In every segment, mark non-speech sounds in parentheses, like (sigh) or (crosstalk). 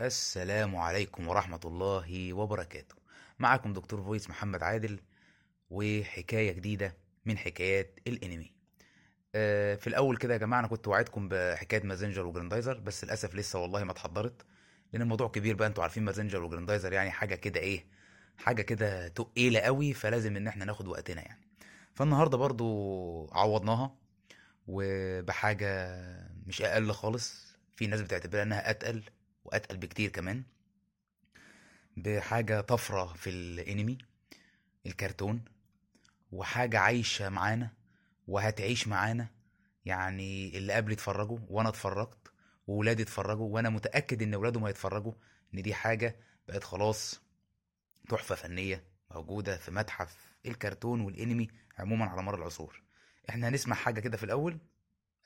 السلام عليكم ورحمة الله وبركاته. معكم دكتور voice محمد عادل وحكاية جديدة من حكايات الانمي. آه، في الأول كده يا جماعة أنا كنت وعدكم بحكاية مازنجر وجراندايزر بس للأسف لسه والله ما اتحضرت لأن الموضوع كبير بقى. أنتوا عارفين مازنجر وجراندايزر يعني حاجة كده إيه حاجة كده تقيلة قوي فلازم إن إحنا ناخد وقتنا يعني. فالنهاردة برضو عوضناها وبحاجة مش أقل خالص في ناس بتعتبرها إنها أتقل وأتقل بكتير كمان بحاجة طفرة في الانمي الكرتون وحاجة عايشة معانا وهتعيش معانا يعني اللي قبل اتفرجوا وأنا اتفرجت وولادي اتفرجوا وأنا متأكد إن ولادهم هيتفرجوا إن دي حاجة بقت خلاص تحفة فنية موجودة في متحف الكرتون والانمي عموما على مر العصور. إحنا هنسمع حاجة كده في الأول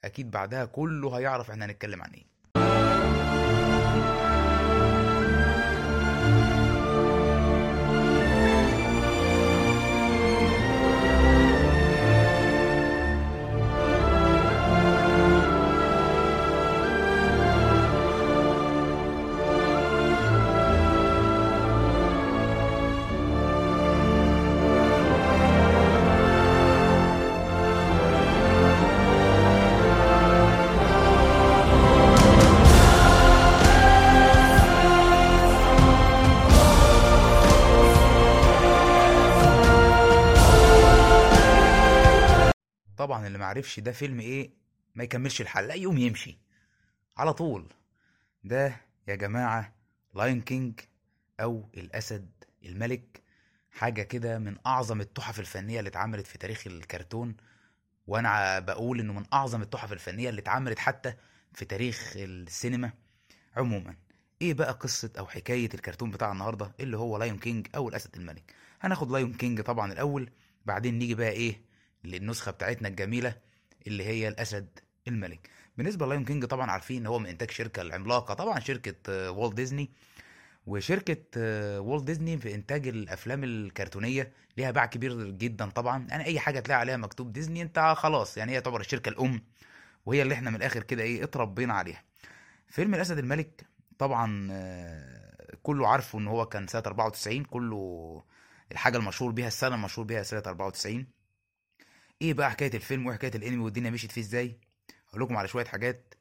أكيد بعدها كله هيعرف إحنا هنتكلم عن إيه. طبعا اللي معرفش ده فيلم إيه ما يكملش الحلقة يقوم يمشي. على طول. ده يا جماعة Lion King أو الأسد الملك حاجة كده من أعظم التحف الفنية اللي اتعملت في تاريخ الكرتون. وأنا بقول إنه من أعظم التحف الفنية اللي اتعملت حتى في تاريخ السينما عموما. إيه بقى قصة أو حكاية الكرتون بتاع النهاردة؟ اللي هو Lion King أو الأسد الملك. هناخد Lion King طبعا الأول بعدين نيجي بقى إيه للنسخة بتاعتنا الجميلة اللي هي الأسد الملك. بالنسبة لل Lion King طبعا عارفين إن هو من إنتاج شركة العملاقة طبعا شركة آه، والت ديزني. وشركة آه، والت ديزني في إنتاج الأفلام الكرتونية ليها باع كبير جدا طبعا. يعني أي حاجة تلاقي عليها مكتوب ديزني أنت خلاص يعني هي تعتبر الشركة الأم وهي اللي إحنا من الآخر كده إيه اتربينا عليها. فيلم الأسد الملك طبعا آه، كله عارفه إن هو كان سنة 94 كله الحاجة المشهور بيها السنة المشهور بيها سنة 94 إيه بقى حكاية الفيلم وحكاية الأنمي والدنيا مشيت فيه إزاي؟ أقول لكم على شوية حاجات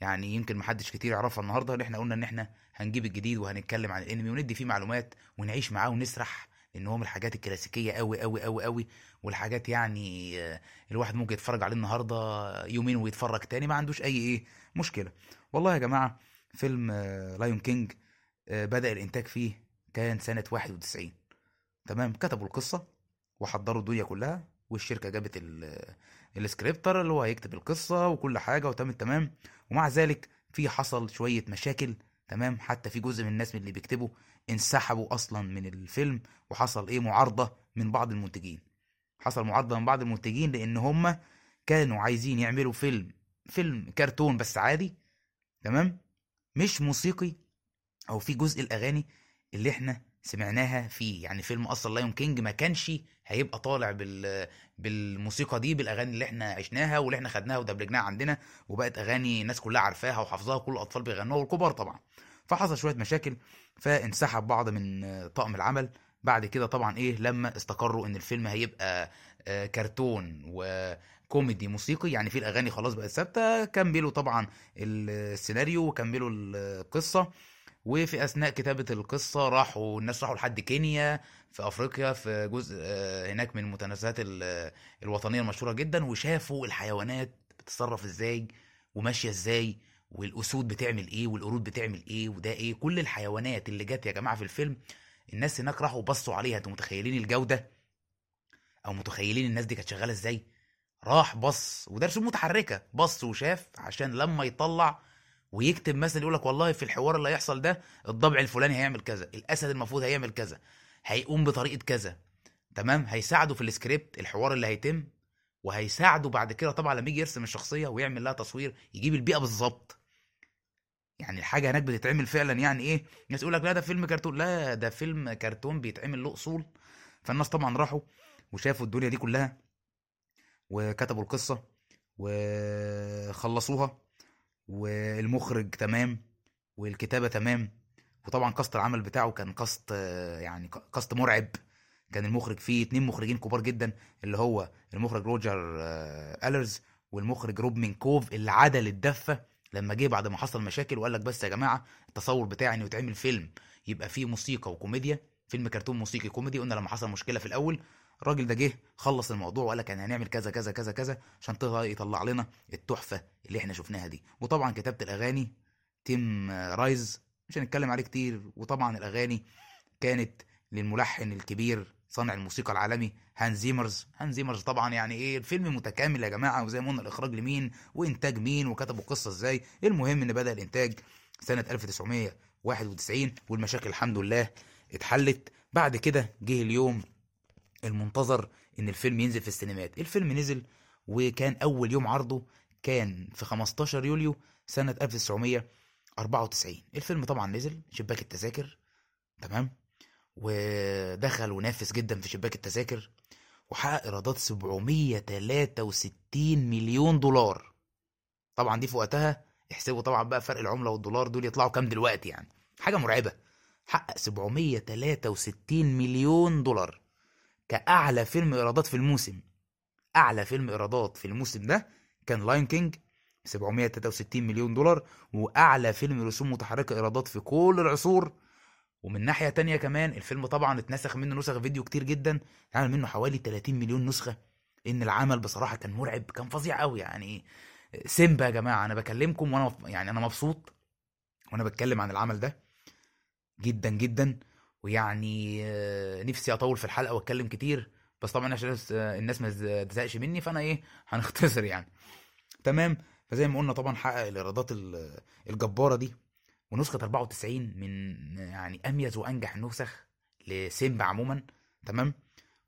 يعني يمكن محدش كتير يعرفها النهارده اللي إحنا قلنا إن إحنا هنجيب الجديد وهنتكلم عن الانمي وندي فيه معلومات ونعيش معاه ونسرح لأن هو من الحاجات الكلاسيكية قوي قوي قوي قوي والحاجات يعني آه، الواحد ممكن يتفرج عليه النهارده يومين ويتفرج تاني ما عندوش أي إيه مشكلة. والله يا جماعة فيلم Lion King بدأ الإنتاج فيه كان سنة 91 تمام؟ كتبوا القصة وحضروا الدنيا كلها. والشركة جابت ال- scripter اللي هو هيكتب القصة وكل حاجة وتم التمام. ومع ذلك في حصل شوية مشاكل تمام. حتى في جزء من الناس من اللي بيكتبوا انسحبوا أصلا من الفيلم وحصل إيه؟ معارضة من بعض المنتجين. حصل معارضة من بعض المنتجين لأن هم كانوا عايزين يعملوا فيلم فيلم كرتون بس عادي تمام. مش موسيقي أو في جزء الأغاني اللي إحنا سمعناها فيه يعني فيلم أصلا Lion King ما كانش هيبقى طالع بال بالموسيقى دي بالأغاني اللي إحنا عشناها واللي إحنا خدناها ودبلجناها عندنا وبقت أغاني الناس كلها عارفاها وحافظاها كل الأطفال بيغنوها والكبار طبعا. فحصل شوية مشاكل فانسحب بعض من طاقم العمل. بعد كده طبعا إيه لما استقروا إن الفيلم هيبقى آه، كرتون وكوميدي موسيقي يعني في الأغاني خلاص بقت ثابتة كملوا طبعا السيناريو وكملوا القصة. وفي أثناء كتابة القصة راحوا الناس راحوا لحد كينيا في أفريقيا في جزء آه، هناك من المتنزهات ال- الوطنية المشهورة جدا وشافوا الحيوانات بتتصرف إزاي وماشية إزاي والأسود بتعمل إيه والقرود بتعمل إيه وده إيه. كل الحيوانات اللي جت يا جماعة في الفيلم الناس هناك راحوا بصوا عليها. أنتوا متخيلين الجودة؟ أو متخيلين الناس دي كانت شغالة إزاي؟ راح بص وده رسوم متحركة بص وشاف عشان لما يطلع ويكتب مثلا يقول لك والله في الحوار اللي هيحصل ده الضبع الفلاني هيعمل كذا الأسد المفروض هيعمل كذا هيقوم بطريقة كذا تمام؟ هيساعده في السكريبت الحوار اللي هيتم وهيساعده بعد كده طبعا لما يجي يرسم الشخصية ويعمل لها تصوير يجيب البيئة بالظبط. يعني الحاجة هناك بتتعمل فعلا يعني إيه؟ الناس يقول لك لا ده فيلم كرتون. لا ده فيلم كرتون بيتعمل له أصول. فالناس طبعا راحوا وشافوا الدنيا دي كلها وكتبوا القصة وخلصوها. والمخرج تمام والكتابة تمام وطبعا cast العمل بتاعه كان cast يعني cast مرعب. كان المخرج فيه اتنين مخرجين كبار جدا اللي هو المخرج روجر آه، ألرز والمخرج روب مينكوف اللي عدل الدفة لما جه بعد ما حصل مشاكل وقال لك بس يا جماعة التصور بتاعي إنه يتعمل فيلم يبقى فيه موسيقى وكوميديا فيلم كرتون موسيقي كوميدي قلنا لما حصل مشكلة في الأول الراجل ده جه خلص الموضوع وقال لك أنا هنعمل كذا كذا كذا كذا عشان يطلع لنا التحفة اللي إحنا شفناها دي. وطبعا كتابه الأغاني تيم رايز مش هنتكلم عليه كتير. وطبعا الأغاني كانت للملحن الكبير صانع الموسيقى العالمي هانز زيمر. هانز زيمر طبعا يعني إيه الفيلم متكامل يا جماعة وزي ما قلنا الإخراج لمين وإنتاج مين وكتبوا القصة إزاي. المهم إن بدأ الإنتاج سنة 1991 والمشاكل الحمد لله اتحلت. بعد كده جه اليوم المنتظر إن الفيلم ينزل في السينمات. الفيلم نزل وكان أول يوم عرضه كان في 15 يوليو سنة 1994 الفيلم طبعا نزل شباك التذاكر تمام؟ ودخل ونافس جدا في شباك التذاكر وحقق إيرادات 763 مليون دولار. طبعا دي في وقتها احسبوا طبعا بقى فرق العملة والدولار دول يطلعوا كام دلوقتي يعني؟ حاجة مرعبة. حقق 763 مليون دولار. كأعلى فيلم إيرادات في الموسم. أعلى فيلم إيرادات في الموسم ده كان Lion King 763 مليون دولار وأعلى فيلم رسوم متحركة إيرادات في كل العصور. ومن ناحية تانية كمان الفيلم طبعا اتنسخ منه نسخ فيديو كتير جدا اتعمل منه حوالي 30 مليون نسخة. إن العمل بصراحة كان مرعب كان فظيع قوي يعني سيمبا يا جماعة أنا بكلمكم وأنا يعني أنا مبسوط وأنا بتكلم عن العمل ده جدا جدا. ويعني آه، نفسي أطول في الحلقة وأتكلم كتير بس طبعا عشان الناس- آه، ما تز- تزهقش مني فأنا إيه (laughs) هنختصر يعني. تمام؟ فزي ما قلنا طبعا حقق الإيرادات ال- الجبارة دي ونسخة 94 من يعني أميز وأنجح النسخ لسيمبا عموما. تمام؟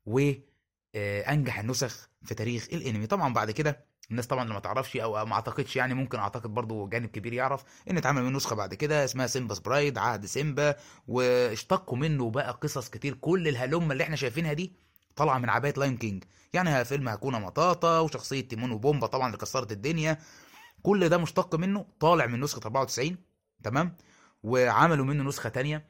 وانجح النسخ في تاريخ الأنمي. طبعا بعد كده الناس طبعا اللي ما تعرفش أو ما أعتقدش يعني ممكن أعتقد برضو جانب كبير يعرف إن اتعمل منه نسخة بعد كده اسمها Simba's Pride عهد سيمبا واشتقوا منه بقى قصص كتير. كل الهلمة اللي إحنا شايفينها دي طالعة من عباية Lion King يعني فيلم هاكونا ماتاتا وشخصية تيمون وبومبا طبعا اللي كسرت الدنيا. كل ده مشتق منه طالع من نسخة 94 تمام؟ وعملوا منه نسخة تانية.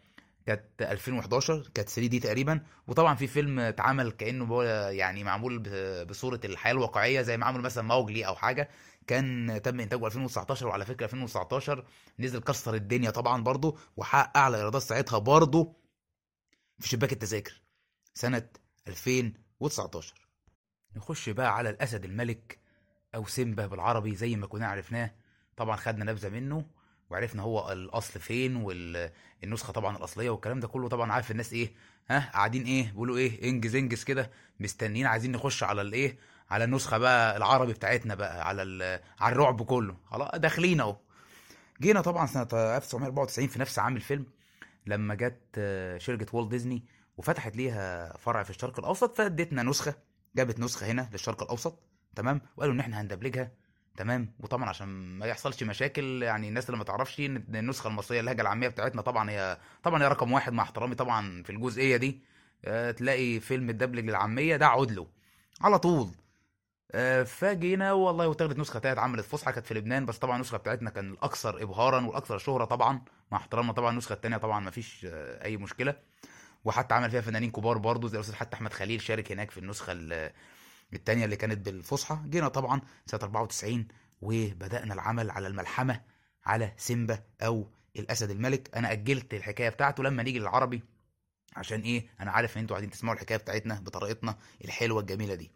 كانت 2011 كانت 3 دي تقريبا. وطبعا في فيلم اتعمل كأنه يعني معمول بصورة الحياة الواقعية زي ما عملوا مثلا موجلي أو حاجة. كان تم إنتاجه 2019 وعلى فكرة 2019 نزل كسر الدنيا طبعا برضه وحقق أعلى إيرادات ساعتها برضه في شباك التذاكر سنة 2019 نخش بقى على الأسد الملك أو سيمبا بالعربي زي ما كنا عرفناه. طبعا خدنا نبذة منه. وعرفنا هو الأصل فين والنسخه طبعا الأصلية والكلام ده كله طبعا عارف الناس إيه ها قاعدين إيه بيقولوا إيه إنجز إنجز كده مستنيين عايزين نخش على الايه على النسخة بقى العربي بتاعتنا بقى على على الرعب كله. خلاص داخلين أهو. جينا طبعا سنة 1994 في نفس عام الفيلم لما جت آه، شركة والت ديزني وفتحت ليها فرع في الشرق الأوسط فادتنا نسخة جابت نسخة هنا للشرق الأوسط تمام؟ وقالوا إن إحنا هندبلجها تمام؟ وطبعا عشان ما يحصلش مشاكل يعني الناس اللي ما تعرفش إن النسخة المصرية اللهجة العامية بتاعتنا طبعا هي طبعا هي رقم واحد مع احترامي طبعا في الجزئية دي. آه، تلاقي فيلم الدبلج للعامية ده عدله. على طول. آه، فجينا والله وتاخدت نسخة تانية اتعملت فصحى كانت في لبنان. بس طبعا النسخة بتاعتنا كان الأكثر ابهارا والأكثر شهرة طبعا. مع احترامنا طبعا النسخة التانية طبعا ما فيش آه، أي مشكلة. وحتى عمل فيها فنانين كبار برضه زي الأستاذ حتى أحمد خليل شارك هناك في النسخة ال- التانية اللي كانت بالفصحى جينا طبعا سنة 94 وبدأنا العمل على الملحمة على سيمبا أو الأسد الملك. أنا أجلت الحكاية بتاعته لما نيجي للعربي عشان إيه؟ أنا عارف إن أنتوا عايزين تسمعوا الحكاية بتاعتنا بطريقتنا الحلوة الجميلة دي.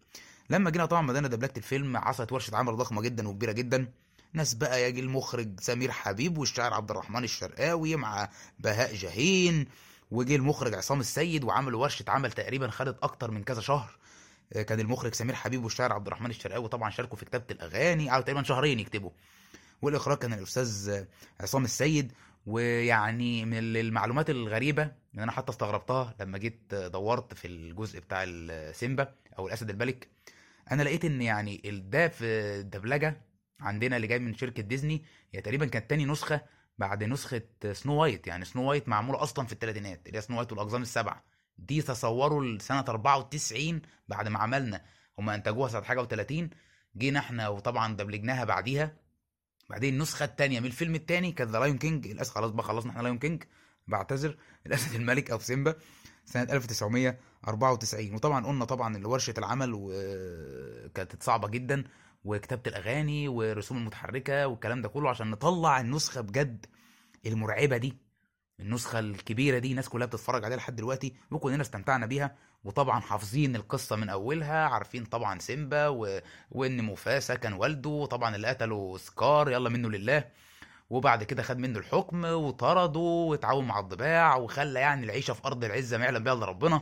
لما جينا طبعا بدانا دبلجه الفيلم حصلت ورشة عمل ضخمة جدا وكبيرة جدا. ناس بقى يجي المخرج سمير حبيب والشاعر عبد الرحمن الشرقاوي مع بهاء جاهين وجه المخرج عصام السيد وعملوا ورشة عمل تقريبا خدت أكتر من كذا شهر. كان المخرج سمير حبيب والشاعر عبد الرحمن الشرقاوي طبعا شاركوا في كتابة الأغاني. قعدوا تقريبا شهرين يكتبوا. والإخراج كان الأستاذ آه، عصام السيد. ويعني من ال- المعلومات الغريبة إن أنا حتى استغربتها لما جيت آه، دورت في الجزء بتاع السيمبا أو الأسد الملك. أنا لقيت إن يعني ده في الدبلجه عندنا اللي جاي من شركة ديزني. هي تقريبا كانت تاني نسخة بعد نسخة Snow White. يعني Snow White معمولة أصلا في الثلاثينات اللي هي Snow White والأقزام السبعة. دي تصوروا سنه 94 بعد ما عملنا هم أنتجوها سنة حاجة و30 جينا إحنا وطبعا دبلجناها بعديها. بعدين النسخة الثانية من الفيلم الثاني كانت The Lion King للأسف خلاص بقى خلصنا إحنا Lion King بعتذر (laughs) الاسد الملك أو سيمبا سنة 1994 وطبعا قلنا طبعا اللي ورشة العمل وكانت صعبة جدا وكتابة الأغاني والرسوم المتحركة والكلام ده كله عشان نطلع النسخة بجد المرعبة دي. النسخة الكبيرة دي الناس كلها بتتفرج عليها لحد دلوقتي وكلنا استمتعنا بيها. وطبعا حافظين القصة من أولها عارفين طبعا سيمبا و... وإن موفاسا كان والده وطبعا اللي قتله سكار يلا منه لله. وبعد كده خد منه الحكم وطرده واتعاون مع الضباع وخلى يعني العيشة في أرض العزة ما يعلم بها الا ربنا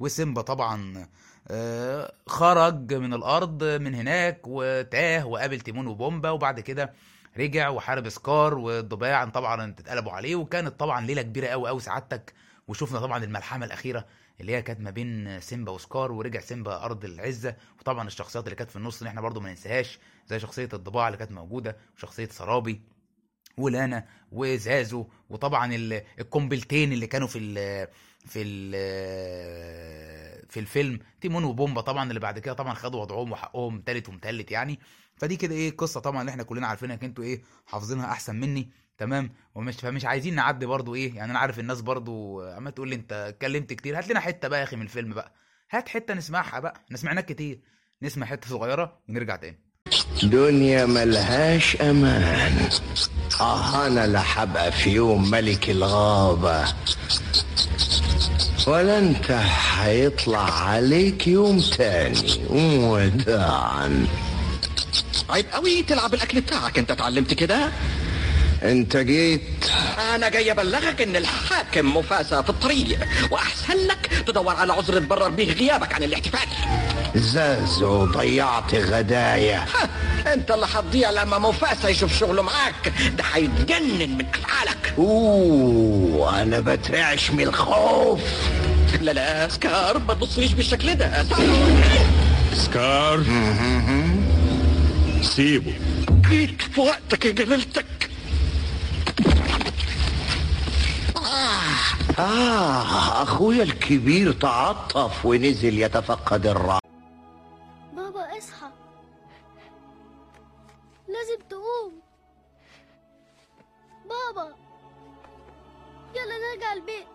وسيمبا طبعا آه، خرج من الأرض من هناك وتاه وقابل تيمون وبومبا. وبعد كده رجع وحارب سكار والضباع طبعا اتقلبوا عليه وكانت طبعا ليلة كبيرة قوي قوي سعادتك. وشفنا طبعا الملحمة الأخيرة اللي هي كانت ما بين سيمبا وسكار ورجع سيمبا أرض العزة. وطبعا الشخصيات اللي كانت في النص اللي إحنا برضو ما ننساهاش زي شخصية الضباع اللي كانت موجودة وشخصية سرابي ولانا وزازو وطبعا ال- القنبلتين اللي كانوا في ال في ال في الفيلم. تيمون وبومبا طبعا اللي بعد كده طبعا خدوا وضعهم وحقهم تالت ومتلت يعني. فدي كده إيه قصة طبعا إحنا كلنا عارفينها أنتوا إيه حافظينها أحسن مني تمام؟ ومش فمش عايزين نعدي برضو إيه يعني أنا عارف الناس برضو اما تقول لي أنت اتكلمت كتير هات لنا حتة بقى يا أخي من الفيلم بقى هات حتة نسمعها بقى إحنا سمعناك كتير نسمع حتة صغيرة ونرجع تاني. دنيا ملهاش أمان. آه أنا لا حبقى في يوم ملك الغابة. ولا انت هيطلع عليك يوم تاني وداعا عيب قوي تلعب الأكل بتاعك. أنت اتعلمت كده؟ أنت جيت. أنا جاي أبلغك إن الحاكم مفاسة في الطريق وأحسن لك تدور على عذر تبرر به غيابك عن الاحتفال. زازو ضيعت غدايا. ها، أنت اللي هتضيع لما مفاسة يشوف شغله معاك. ده هيتجنن من أفعالك. أوه أنا بترعش من الخوف. لا لا سكار ما تبصليش بالشكل ده. سكار. سيبه. جيت في وقتك يا جلالتك. آه أخويا الكبير تعطف ونزل يتفقد الرعي بابا اصحى. لازم تقوم. بابا يلا نرجع البيت.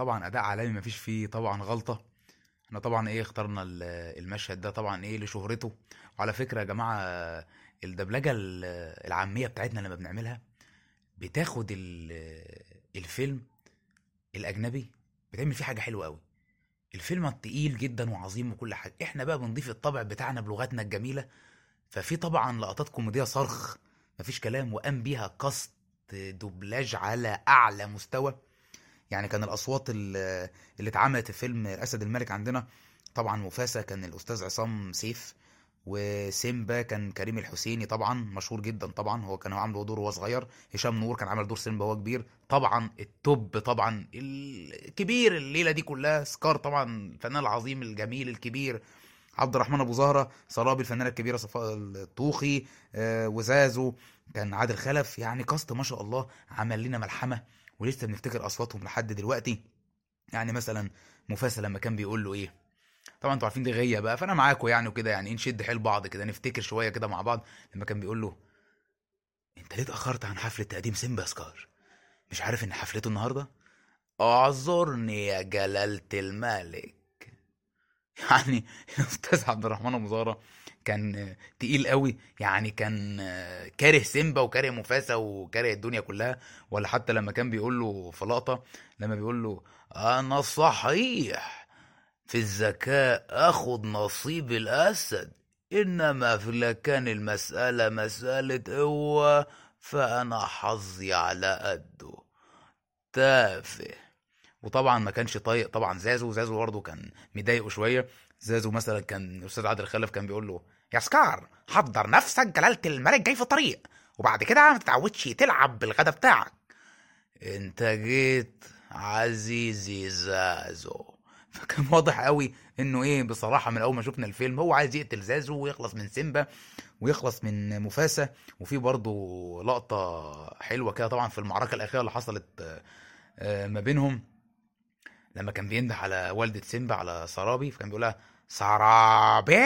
طبعا أداء عالمي مفيش فيه طبعا غلطة. إحنا طبعا إيه اخترنا ال- المشهد ده طبعا إيه لشهرته. وعلى فكرة يا جماعة الدبلجة ال- العامية بتاعتنا لما بنعملها بتاخد ال- الفيلم الأجنبي بتعمل فيه حاجة حلوة قوي الفيلم تقيل جدا وعظيم وكل حاجة. إحنا بقى بنضيف الطبع بتاعنا بلغتنا الجميلة ففي طبعا لقطات كوميدية صرخ مفيش كلام وقام بيها كاست دوبلاج على أعلى مستوى. يعني كان الأصوات ال- اللي اتعملت في فيلم الاسد الملك عندنا طبعا موفاسا. كان الأستاذ عصام سيف وسيمبا كان كريم الحسيني طبعا مشهور جدا طبعا. هو كان عامله دور وهو صغير. هشام نور كان عامل دور سيمبا وهو كبير. طبعا ال top طبعا الكبير الليلة دي كلها. سكار طبعا الفنان العظيم الجميل الكبير. عبد الرحمن أبو زهرة سرابي الفنانة الكبيرة صفاء الطوخي آه، وزازو. كان عادل خلف. يعني كاست ما شاء الله عمل لنا ملحمة. ولسه بنفتكر أصواتهم لحد دلوقتي. يعني مثلا مفاسة لما كان بيقول له إيه طبعا أنتوا عارفين دي غية بقى فأنا معاكم يعني وكده يعني نشد حيل بعض كده نفتكر شوية كده مع بعض. لما كان بيقول له أنت ليه اتأخرت عن حفلة تقديم سيمبا سكار؟ مش عارف ان حفلته النهارده؟ أعذرني يا جلالة الملك. (laughs) يعني الاستاذ عبد الرحمن أبو زهرة كان تقيل قوي. يعني كان كاره سيمبا وكاره مفاسة وكاره الدنيا كلها ولا حتى لما كان بيقول له في لقطة لما بيقول له أنا صحيح في الذكاء اخد نصيب الأسد إنما في لكان المسألة مسألة قوة فأنا حظي على قده. تافه. وطبعا ما كانش طايق طبعا زازو زازو برضه كان مضايقه شوية. زازو مثلا كان الاستاذ عادل خلف كان بيقول له يا سكار حضر نفسك جلالة الملك جاي في الطريق وبعد كده ما تتعودش تلعب بالغدا بتاعك. انت جيت عزيزي زازو. (laughs) فكان واضح قوي انه إيه بصراحة من اول ما شفنا الفيلم هو عايز يقتل زازو ويخلص من سيمبا ويخلص من مفاسة وفي برضه لقطة حلوة كده طبعا في المعركة الأخيرة اللي حصلت آه، ما بينهم. لما كان بينده على والدة سيمبا على سرابي فكان بيقولها سرابي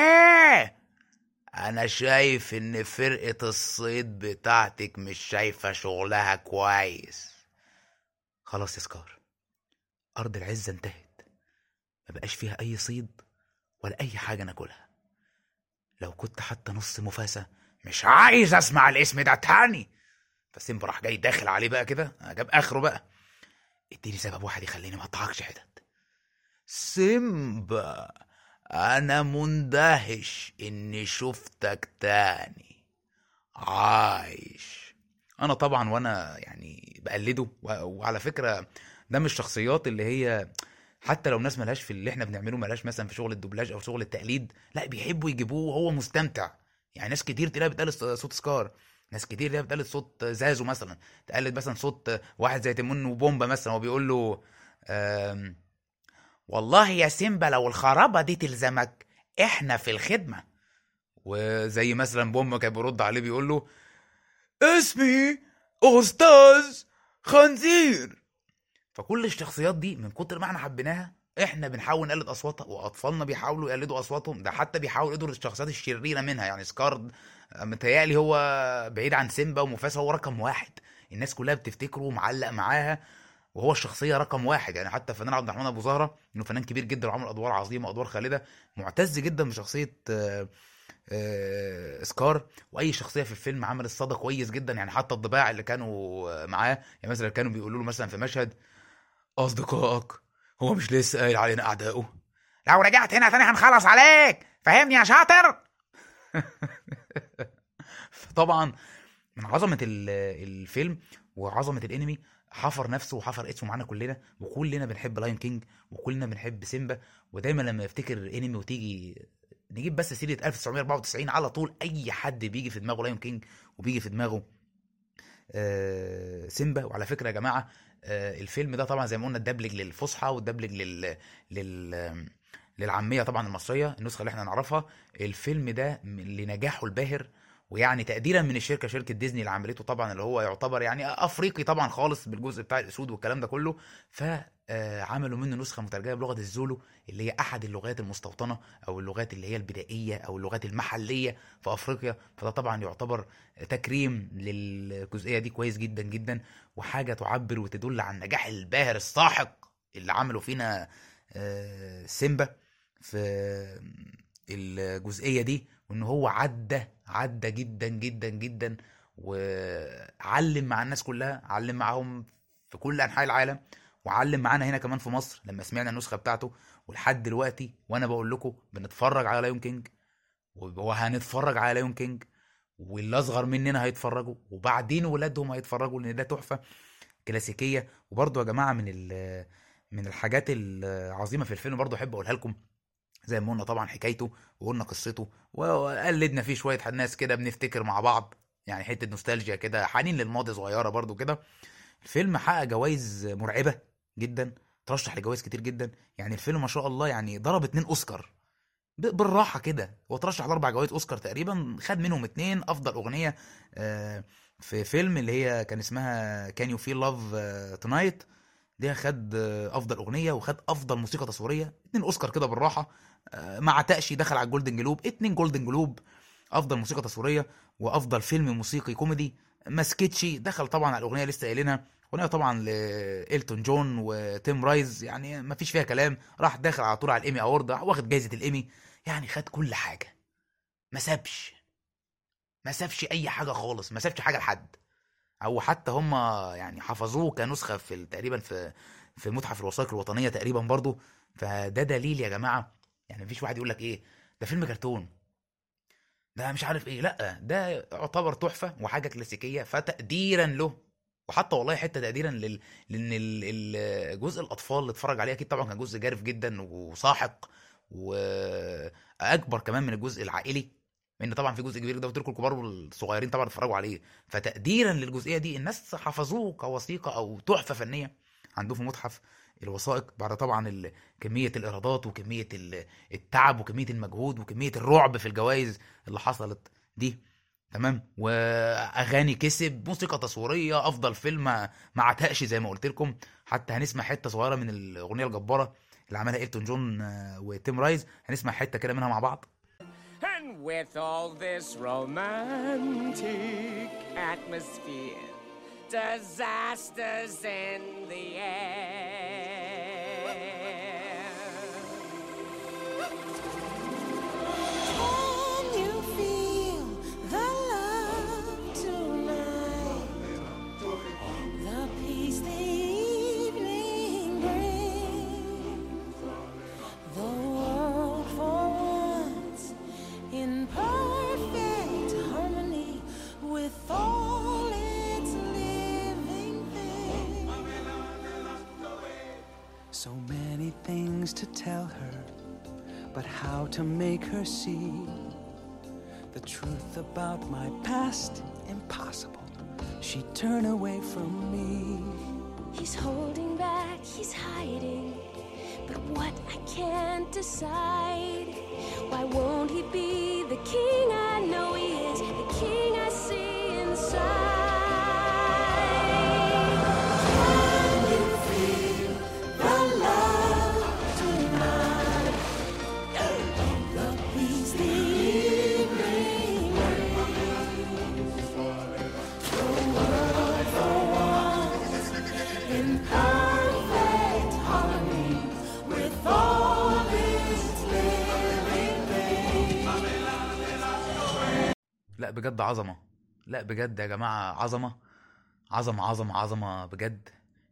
أنا شايف إن فرقة الصيد بتاعتك مش شايفة شغلها كويس. خلاص يا سكار أرض العزة انتهت. ما بقاش فيها أي صيد ولا أي حاجة ناكلها. لو كنت حتى نص مفاسة مش عايز أسمع الاسم ده تاني. فسيمبا راح جاي داخل عليه بقى كده جاب آخره بقى. اديني سبب واحد يخليني ما اقطعكش حتت. سيمبا أنا مندهش إني شفتك تاني. عايش. أنا طبعا وأنا يعني بقلده وعلى فكرة ده مش الشخصيات اللي هي حتى لو ناس ملهاش في اللي إحنا بنعمله ملهاش مثلا في شغل الدوبلاج أو شغل التقليد لا بيحبوا يجيبوه وهو مستمتع. يعني ناس كتير تلاقيها بتقلد صوت سكار. ناس كتير تلاقيها بتقلد صوت زازو مثلا. تقلد مثلا صوت واحد زي تيمون وبومبا مثلا هو بيقول له والله يا سيمبا لو الخرابة دي تلزمك إحنا في الخدمة. وزي مثلا بومبا كان بيرد عليه بيقول له اسمي أستاذ خنزير. فكل الشخصيات دي من كتر ما إحنا حبيناها إحنا بنحاول نقلد أصواتها وأطفالنا بيحاولوا يقلدوا أصواتهم. ده حتى بيحاولوا يقلدوا الشخصيات الشريرة منها. يعني سكارد متهيألي هو بعيد عن سيمبا ومفاسا هو رقم واحد. الناس كلها بتفتكره ومعلق معاها. وهو الشخصية رقم واحد. يعني حتى فنان عبد الرحمن أبو زهرة إنه فنان كبير جدا وعمل أدوار عظيمة وادوار خالدة معتز جدا بشخصية آه، آه، سكار وأي شخصية في الفيلم عمل الصدى كويس جدا. يعني حتى الضباع اللي كانوا آه، معاه يعني مثلا كانوا بيقولوا له مثلا في مشهد أصدقائك هو مش لسه قايل علينا أعدائه. لو رجعت هنا تاني هنخلص عليك! فاهمني يا شاطر؟ (laughs) طبعا من عظمة ال- الفيلم وعظمة الإنمي حفر نفسه وحفر اسمه معانا كلنا وكلنا بنحب Lion King وكلنا بنحب سيمبا ودايما لما نفتكر انمي وتيجي نجيب بس سيرة 1994 على طول أي حد بيجي في دماغه Lion King وبيجي في دماغه آه، سيمبا. وعلى فكرة يا جماعة آه، الفيلم ده طبعا زي ما قلنا الدبلج للفصحى والدبلج لل لل للعامية طبعا المصرية النسخة اللي إحنا نعرفها. الفيلم ده لنجاحه الباهر ويعني تقديرا من الشركة شركة ديزني اللي عملته طبعا اللي هو يعتبر يعني أفريقي طبعا خالص بالجزء بتاع الأسود والكلام ده كله فعملوا منه نسخة مترجمة بلغة الزولو اللي هي أحد اللغات المستوطنة أو اللغات اللي هي البدائية أو اللغات المحلية في أفريقيا. فده طبعا يعتبر تكريم للجزئية دي كويس جدا جدا وحاجة تعبر وتدل عن النجاح الباهر الساحق اللي عمله فينا آه، سيمبا في الجزئية دي وإن هو عدى عدى جدا جدا جدا وعلم مع الناس كلها علم معاهم في كل أنحاء العالم وعلم معانا هنا كمان في مصر لما سمعنا النسخة بتاعته ولحد دلوقتي وأنا بقول لكم بنتفرج على Lion King وهنتفرج على لايون كينج واللي اصغر مننا هيتفرجوا وبعدين ولادهم هيتفرجوا لأن ده تحفة كلاسيكية. وبرضه يا جماعة من من الحاجات العظيمة في الفيلم برضه أحب أقولها لكم زي ما قلنا طبعا حكايته وقلنا قصته وقلدنا فيه شوية ناس كده بنفتكر مع بعض يعني حتة نوستالجيا كده حنين للماضي صغيرة برضو كده. الفيلم حقق جوائز مرعبة جدا ترشح لجوائز كتير جدا. يعني الفيلم ما شاء الله يعني ضرب اتنين أوسكار. بالراحة كده هو ترشح لأربع جوائز أوسكار تقريبا خد منهم اتنين أفضل أغنية آه، في فيلم اللي هي كان اسمها Can You Feel Love Tonight دي خد أفضل أغنية وخد أفضل موسيقى تصويرية؟ اتنين أوسكار كده بالراحة. آه، ما عتقش دخل على ال Golden Globe اتنين Golden Globe أفضل موسيقى تصويرية وأفضل فيلم موسيقي كوميدي. ما سكتش دخل طبعا على الأغنية لسه قايلينها. أغنية طبعا لإلتون جون وتيم رايز. يعني ما فيش فيها كلام. راح داخل على طول على ال Emmy Award واخد جايزة الايمي يعني خد كل حاجة. ما سابش. ما سابش أي حاجة خالص. ما سابش حاجة لحد. أو حتى هم يعني حفظوه كنسخة في تقريبا في في متحف الوثائق الوطنية تقريبا برضو. فده دليل يا جماعة يعني مفيش واحد يقول لك إيه ده فيلم كرتون. ده مش عارف إيه لأ ده يعتبر تحفة وحاجة كلاسيكية فتقديرا له. وحتى والله حتة تقديرا لل... لأن ال- ال- جزء الأطفال اللي اتفرج عليه أكيد طبعا كان جزء جارف جدا وساحق وأكبر كمان من الجزء العائلي. لأن طبعا في جزء كبير ده لكم الكبار والصغيرين طبعا اتفرجوا عليه. فتقديرا للجزئية دي الناس حفظوه كوثيقة أو تحفة فنية عندهم في متحف الوثائق بعد طبعا كمية الإيرادات وكمية ال- التعب وكمية المجهود وكمية الرعب في الجوائز اللي حصلت دي. تمام؟ وأغاني كسب موسيقى تصويرية أفضل فيلم ما عتقش زي ما قلت لكم. حتى هنسمع حتة صغيرة من الأغنية الجبارة اللي عملها إلتون جون آه، وتيم رايز. هنسمع حتة كده منها مع بعض. With all this romantic atmosphere, disaster's in the air. Oh! Truth about my past? Impossible. She'd turn away from me. He's holding back, he's hiding. But what I can't decide. Why won't he be the king I know he is? The king I see inside. بجد عظمة. لا بجد يا جماعة عظمة. عظمة عظمة عظمة بجد.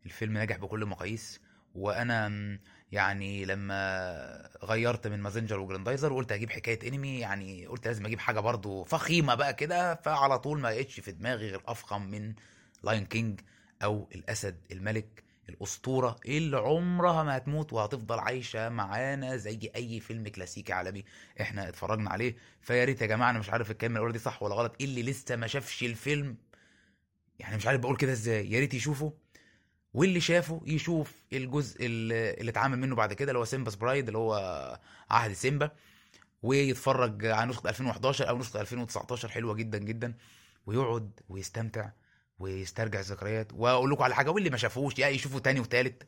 الفيلم نجح بكل المقاييس وأنا يعني لما غيرت من مازنجر وجراندايزر وقلت أجيب حكاية انمي يعني قلت لازم أجيب حاجة برضو فخيمة بقى كده فعلى طول ما لقيتش في دماغي غير أفخم من Lion King أو الأسد الملك. الأسطورة اللي عمرها ما هتموت وهتفضل عايشة معانا زي أي فيلم كلاسيكي عالمي إحنا اتفرجنا عليه. فيا ريت يا جماعة أنا مش عارف الكلمة الأولى دي صح ولا غلط اللي لسه ما شافش الفيلم؟ يعني مش عارف بقول كده إزاي. يا ريت يشوفه واللي شافه يشوف الجزء اللي اتعمل منه بعد كده اللي هو سيمبا's برايد اللي هو عهد سيمبا ويتفرج على نسخة 2011 أو نسخة 2019 حلوة جدا جدا ويقعد ويستمتع ويسترجع الذكريات. وأقول لكم على حاجة واللي ما شافوش يعني يشوفوا تاني وتالت.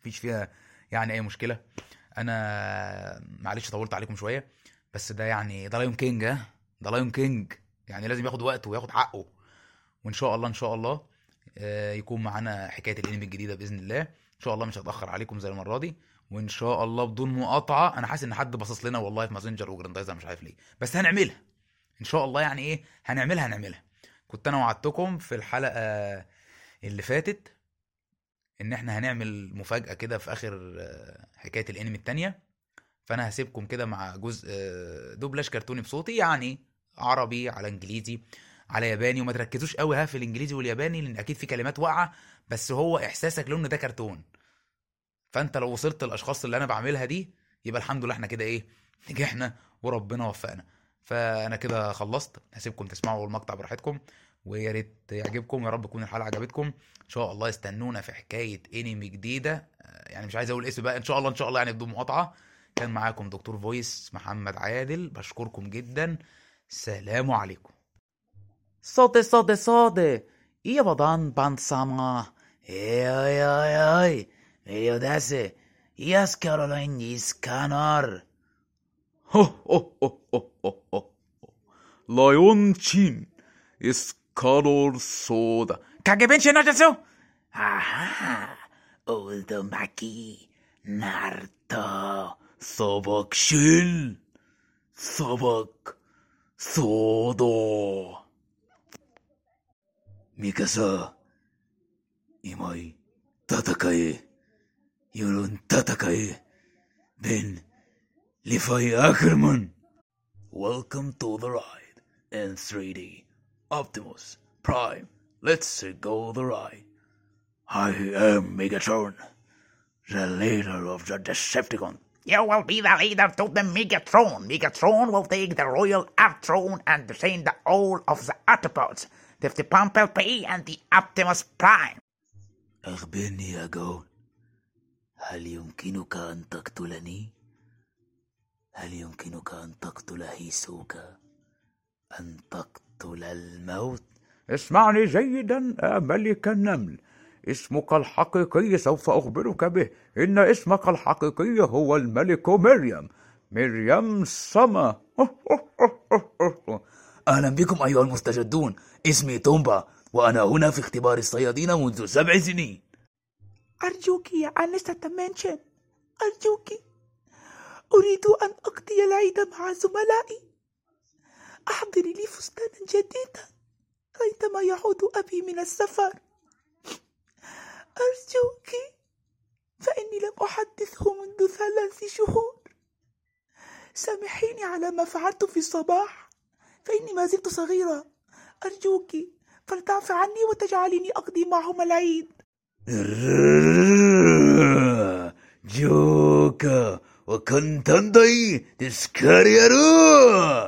مفيش فيها يعني أي مشكلة. أنا معلش طولت عليكم شوية بس ده يعني ده Lion King ها؟ ده Lion King يعني لازم ياخد وقته وياخد حقه. وإن شاء الله إن شاء الله آه، يكون معانا حكاية الأنمي الجديدة بإذن الله. إن شاء الله مش هتأخر عليكم زي المرة دي. وإن شاء الله بدون مقاطعة أنا حاسس إن حد باصص لنا والله في مازنجر وجراندايزر مش عارف ليه. بس هنعملها. إن شاء الله يعني إيه؟ هنعملها هنعملها. كنت أنا وعدتكم في الحلقة اللي فاتت إن إحنا هنعمل مفاجأة كده في آخر آه، حكاية الأنمي التانية. فأنا هسيبكم كده مع جزء آه، دوبلاج كرتوني بصوتي يعني عربي على إنجليزي على ياباني. وما تركزوش قوي ها في الإنجليزي والياباني لأن أكيد في كلمات واقعة بس هو إحساسك له ان ده كرتون. فأنت لو وصلت للأشخاص اللي أنا بعملها دي يبقى الحمد لله إحنا كده إيه (laughs) نجحنا وربنا وفقنا. فأنا كده خلصت. هسيبكم تسمعوا المقطع براحتكم. ويا ريت يعجبكم يا رب تكون الحلقة عجبتكم. إن شاء الله استنونا في حكاية انمي جديدة. آه، يعني مش عايز أقول اسم بقى إن شاء الله إن شاء الله يعني بدون مقاطعة. كان معاكم دكتور فويس محمد عادل بشكركم جدا. سلام عليكم. صوتي صوتي صوتي يا بدان بان ساما. اي اي اي اي داسي ياس كارولين يس كانار هو هو هو هو هو. هو لايون تشين. カロルソー soda. 影弁になっちゃうあはオールドマキー、ナルト、ソボクシル、ク、ソード。ミカサ、今井、戦え、世論戦え、ベン、リファイ・アクルマン。Welcome to the ride in 3D. Optimus Prime, let's go the ride. I am Megatron, the leader of the Decepticon You will be the leader to the Megatron. Megatron will take the royal Earth throne and send all of the Autobots to the Bumblebee and the Optimus Prime. أخبرني يا جون هل يمكنك أن تقتلني؟ هل يمكنك أن تقتل هيسوكا؟ أن تقتل الموت؟ اسمعني جيدا يا ملك النمل. اسمك الحقيقي سوف أخبرك به. إن اسمك الحقيقي هو الملك مريم. مريم سما. (laughs) أهلا بكم أيها المستجدون. اسمي تومبا وأنا هنا في اختبار الصيادين منذ سبع سنين. أرجوك يا أنسة منشن أرجوك. أريد أن أقضي العيد مع زملائي. أحضري لي فستانا جديدا عندما يعود أبي من السفر. أرجوك فإني لم أحدثه منذ ثلاث شهور. سامحيني على ما فعلت في الصباح فإني ما زلت صغيرة. أرجوك فلتعفي عني وتجعليني أقضي معهم العيد. جوكا وكنت تنضي تسكر يا روح.